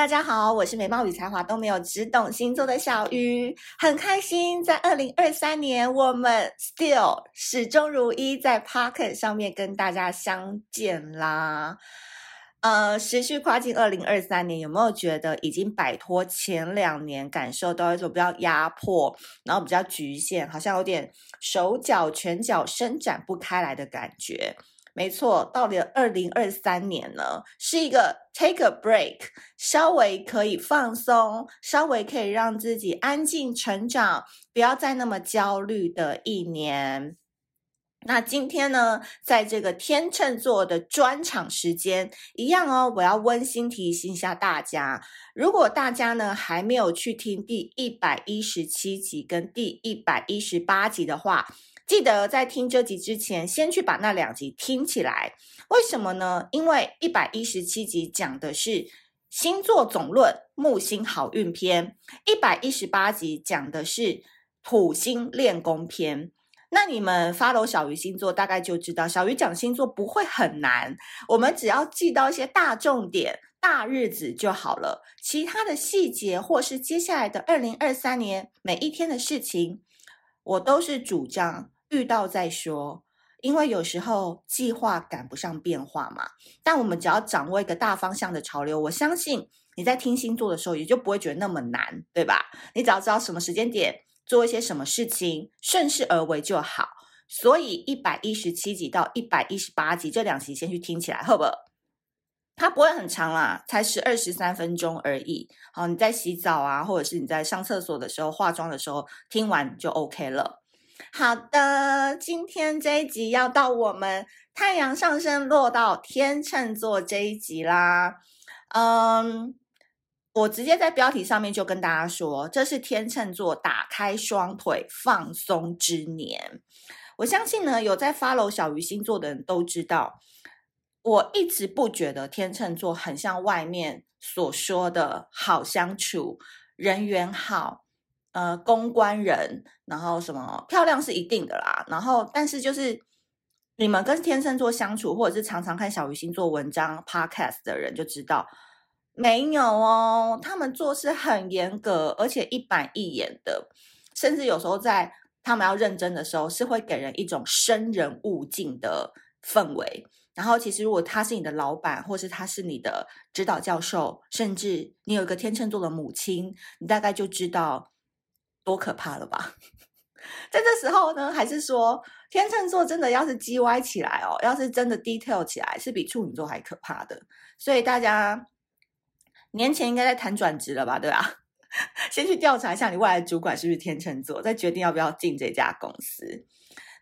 大家好，我是美貌与才华都没有，只懂星座的小鱼，很开心在二零二三年，我们 still 始终如一在 Podcast 上面跟大家相见啦。呃，持续跨进二零二三年，有没有觉得已经摆脱前两年感受到一种比较压迫，然后比较局限，好像有点手脚拳脚伸展不开来的感觉？没错，到了二零二三年呢，是一个 take a break，稍微可以放松，稍微可以让自己安静成长，不要再那么焦虑的一年。那今天呢，在这个天秤座的专场时间，一样哦，我要温馨提醒一下大家，如果大家呢还没有去听第一百一十七集跟第一百一十八集的话。记得在听这集之前，先去把那两集听起来。为什么呢？因为一百一十七集讲的是星座总论木星好运篇，一百一十八集讲的是土星练功篇。那你们 follow 小鱼星座，大概就知道小鱼讲星座不会很难，我们只要记到一些大重点、大日子就好了。其他的细节或是接下来的二零二三年每一天的事情，我都是主张。遇到再说，因为有时候计划赶不上变化嘛。但我们只要掌握一个大方向的潮流，我相信你在听星座的时候也就不会觉得那么难，对吧？你只要知道什么时间点做一些什么事情，顺势而为就好。所以一百一十七集到一百一十八集这两集先去听起来，好不？它不会很长啦，才十二十三分钟而已。好，你在洗澡啊，或者是你在上厕所的时候、化妆的时候听完就 OK 了。好的，今天这一集要到我们太阳上升落到天秤座这一集啦。嗯，我直接在标题上面就跟大家说，这是天秤座打开双腿放松之年。我相信呢，有在 follow 小鱼星座的人都知道，我一直不觉得天秤座很像外面所说的好相处，人缘好。呃，公关人，然后什么漂亮是一定的啦，然后但是就是你们跟天秤座相处，或者是常常看小鱼星座文章、podcast 的人就知道，没有哦，他们做事很严格，而且一板一眼的，甚至有时候在他们要认真的时候，是会给人一种生人勿近的氛围。然后其实如果他是你的老板，或是他是你的指导教授，甚至你有一个天秤座的母亲，你大概就知道。多可怕了吧！在这时候呢，还是说天秤座真的要是叽歪起来哦，要是真的 detail 起来，是比处女座还可怕的。所以大家年前应该在谈转职了吧？对吧？先去调查一下你未来主管是不是天秤座，再决定要不要进这家公司。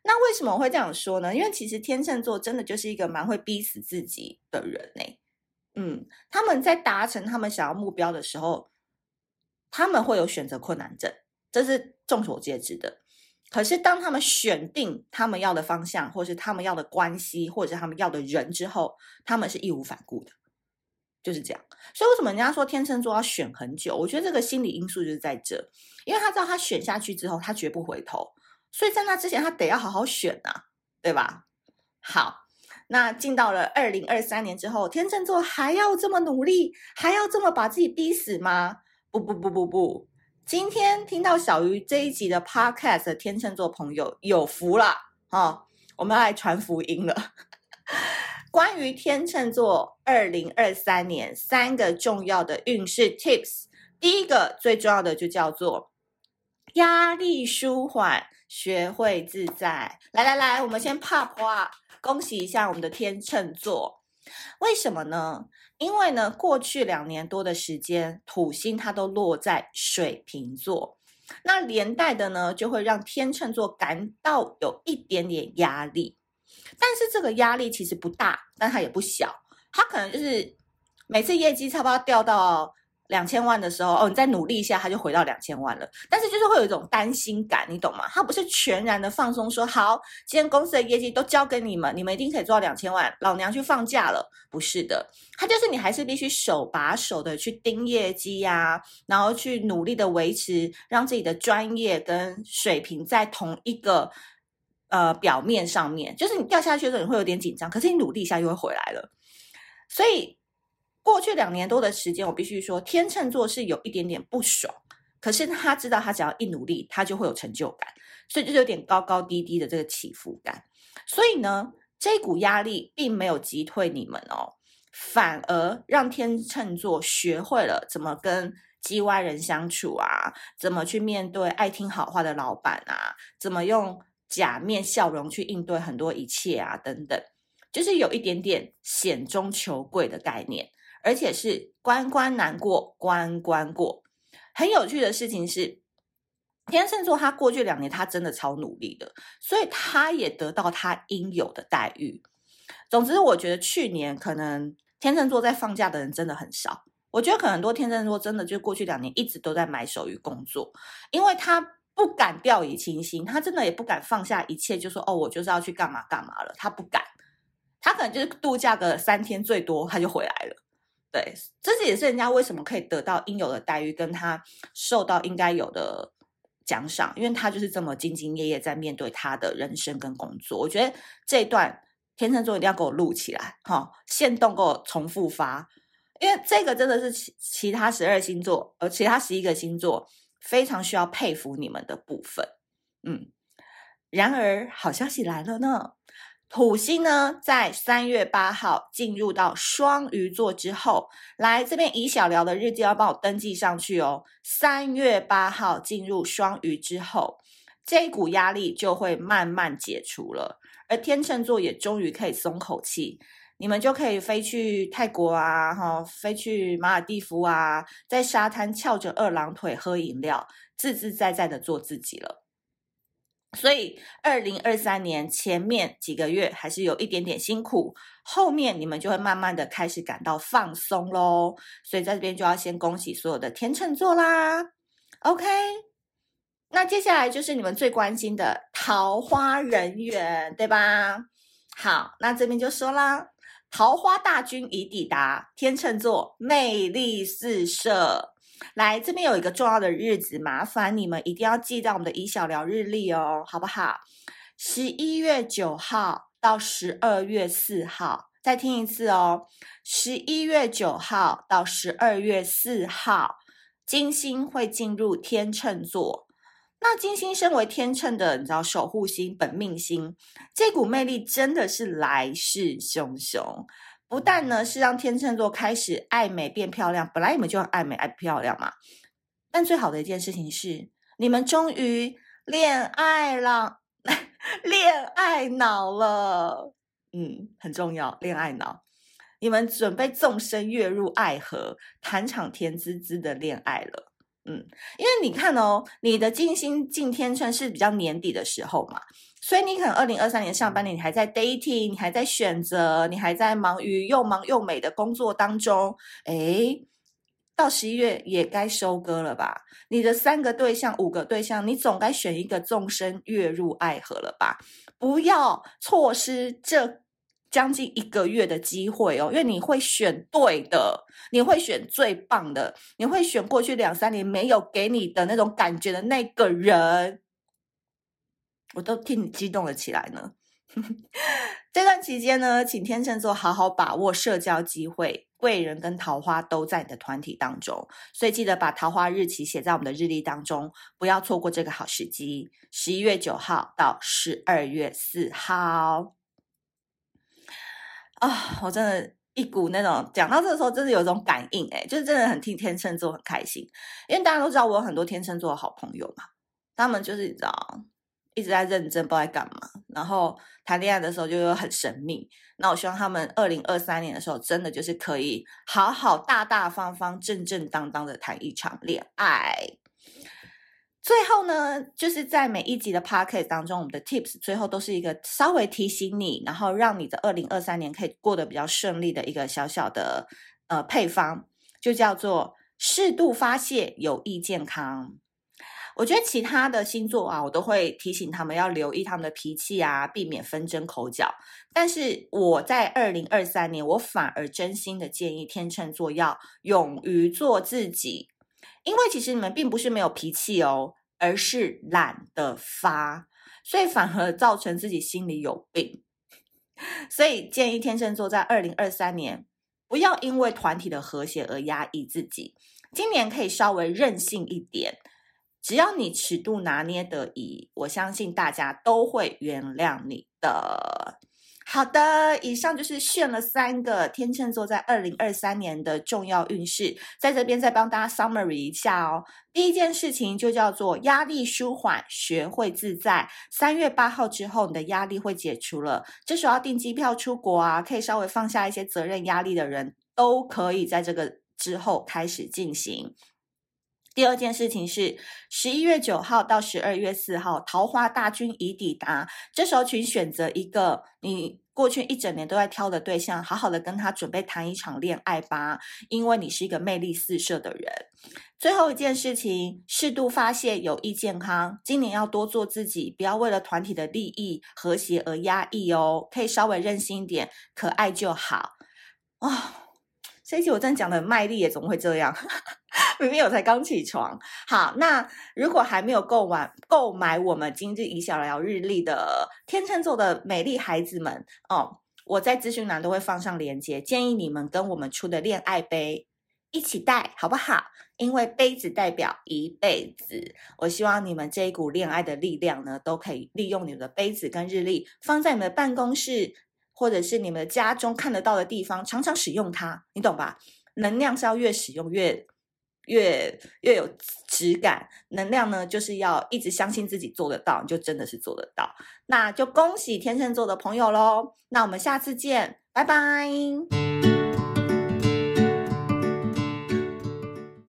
那为什么我会这样说呢？因为其实天秤座真的就是一个蛮会逼死自己的人呢。嗯，他们在达成他们想要目标的时候，他们会有选择困难症。这是众所皆知的，可是当他们选定他们要的方向，或是他们要的关系，或者是他们要的人之后，他们是义无反顾的，就是这样。所以为什么人家说天秤座要选很久？我觉得这个心理因素就是在这，因为他知道他选下去之后，他绝不回头，所以在那之前他得要好好选啊，对吧？好，那进到了二零二三年之后，天秤座还要这么努力，还要这么把自己逼死吗？不不不不不。今天听到小鱼这一集的 podcast 的天秤座朋友有福了哦，我们要来传福音了。关于天秤座二零二三年三个重要的运势 tips，第一个最重要的就叫做压力舒缓，学会自在。来来来，我们先 pop 啊，恭喜一下我们的天秤座。为什么呢？因为呢，过去两年多的时间，土星它都落在水瓶座，那连带的呢，就会让天秤座感到有一点点压力。但是这个压力其实不大，但它也不小，它可能就是每次业绩差不多掉到。两千万的时候，哦，你再努力一下，它就回到两千万了。但是就是会有一种担心感，你懂吗？他不是全然的放松，说好，今天公司的业绩都交给你们，你们一定可以做到两千万，老娘去放假了。不是的，他就是你还是必须手把手的去盯业绩呀、然后去努力的维持，让自己的专业跟水平在同一个呃表面上面。就是你掉下去的时候，你会有点紧张，可是你努力一下又会回来了。所以。过去两年多的时间，我必须说，天秤座是有一点点不爽。可是他知道，他只要一努力，他就会有成就感，所以就是有点高高低低的这个起伏感。所以呢，这股压力并没有击退你们哦，反而让天秤座学会了怎么跟叽歪人相处啊，怎么去面对爱听好话的老板啊，怎么用假面笑容去应对很多一切啊，等等，就是有一点点险中求贵的概念。而且是关关难过关关过。很有趣的事情是，天秤座他过去两年他真的超努力的，所以他也得到他应有的待遇。总之，我觉得去年可能天秤座在放假的人真的很少。我觉得可能很多天秤座真的就过去两年一直都在埋首于工作，因为他不敢掉以轻心，他真的也不敢放下一切，就说哦，我就是要去干嘛干嘛了。他不敢，他可能就是度假个三天最多，他就回来了。对，这也是人家为什么可以得到应有的待遇，跟他受到应该有的奖赏，因为他就是这么兢兢业业在面对他的人生跟工作。我觉得这段天秤座一定要给我录起来，哈，限动给我重复发，因为这个真的是其其他十二星座，呃，其他十一个星座非常需要佩服你们的部分。嗯，然而好消息来了呢。土星呢，在三月八号进入到双鱼座之后，来这边以小聊的日记要帮我登记上去哦。三月八号进入双鱼之后，这股压力就会慢慢解除了，而天秤座也终于可以松口气，你们就可以飞去泰国啊，哈，飞去马尔地夫啊，在沙滩翘着二郎腿喝饮料，自自在在的做自己了。所以，二零二三年前面几个月还是有一点点辛苦，后面你们就会慢慢的开始感到放松喽。所以在这边就要先恭喜所有的天秤座啦。OK，那接下来就是你们最关心的桃花人缘，对吧？好，那这边就说啦，桃花大军已抵达，天秤座魅力四射。来，这边有一个重要的日子，麻烦你们一定要记到我们的以小聊日历哦，好不好？十一月九号到十二月四号，再听一次哦。十一月九号到十二月四号，金星会进入天秤座。那金星身为天秤的，你知道守护星、本命星，这股魅力真的是来势汹汹。不但呢是让天秤座开始爱美变漂亮，本来你们就很爱美爱漂亮嘛。但最好的一件事情是，你们终于恋爱了，恋爱脑了。嗯，很重要，恋爱脑。你们准备纵身跃入爱河，谈场甜滋滋的恋爱了。嗯，因为你看哦，你的金星进天秤是比较年底的时候嘛。所以你可能二零二三年上半年你还在 dating，你还在选择，你还在忙于又忙又美的工作当中，诶，到十一月也该收割了吧？你的三个对象、五个对象，你总该选一个纵身跃入爱河了吧？不要错失这将近一个月的机会哦，因为你会选对的，你会选最棒的，你会选过去两三年没有给你的那种感觉的那个人。我都替你激动了起来呢。这段期间呢，请天秤座好好把握社交机会，贵人跟桃花都在你的团体当中，所以记得把桃花日期写在我们的日历当中，不要错过这个好时机。十一月九号到十二月四号啊、我真的一股那种讲到这个时候，真的有一种感应哎，就是真的很替天秤座很开心，因为大家都知道我有很多天秤座的好朋友嘛，他们就是你知道。一直在认真，不知道在干嘛。然后谈恋爱的时候就又很神秘。那我希望他们二零二三年的时候，真的就是可以好好大大方方、正正当当的谈一场恋爱。最后呢，就是在每一集的 podcast 当中，我们的 tips 最后都是一个稍微提醒你，然后让你的二零二三年可以过得比较顺利的一个小小的呃配方，就叫做适度发泄有益健康。我觉得其他的星座啊，我都会提醒他们要留意他们的脾气啊，避免纷争口角。但是我在二零二三年，我反而真心的建议天秤座要勇于做自己，因为其实你们并不是没有脾气哦，而是懒得发，所以反而造成自己心里有病。所以建议天秤座在二零二三年不要因为团体的和谐而压抑自己，今年可以稍微任性一点。只要你尺度拿捏得宜，我相信大家都会原谅你的。好的，以上就是选了三个天秤座在二零二三年的重要运势，在这边再帮大家 summary 一下哦。第一件事情就叫做压力舒缓，学会自在。三月八号之后，你的压力会解除了，这时候要订机票出国啊，可以稍微放下一些责任压力的人，都可以在这个之后开始进行。第二件事情是十一月九号到十二月四号，桃花大军已抵达。这时候，请选择一个你过去一整年都在挑的对象，好好的跟他准备谈一场恋爱吧，因为你是一个魅力四射的人。最后一件事情，适度发泄有益健康。今年要多做自己，不要为了团体的利益和谐而压抑哦，可以稍微任性一点，可爱就好。哦，这一集我真的讲的很卖力也，怎么会这样？明明我才刚起床。好，那如果还没有购买购买我们今日宜小聊日历的天秤座的美丽孩子们哦，我在资讯栏都会放上链接，建议你们跟我们出的恋爱杯一起带，好不好？因为杯子代表一辈子。我希望你们这一股恋爱的力量呢，都可以利用你们的杯子跟日历，放在你们的办公室或者是你们家中看得到的地方，常常使用它，你懂吧？能量是要越使用越。越越有质感，能量呢，就是要一直相信自己做得到，就真的是做得到。那就恭喜天秤座的朋友喽！那我们下次见，拜拜。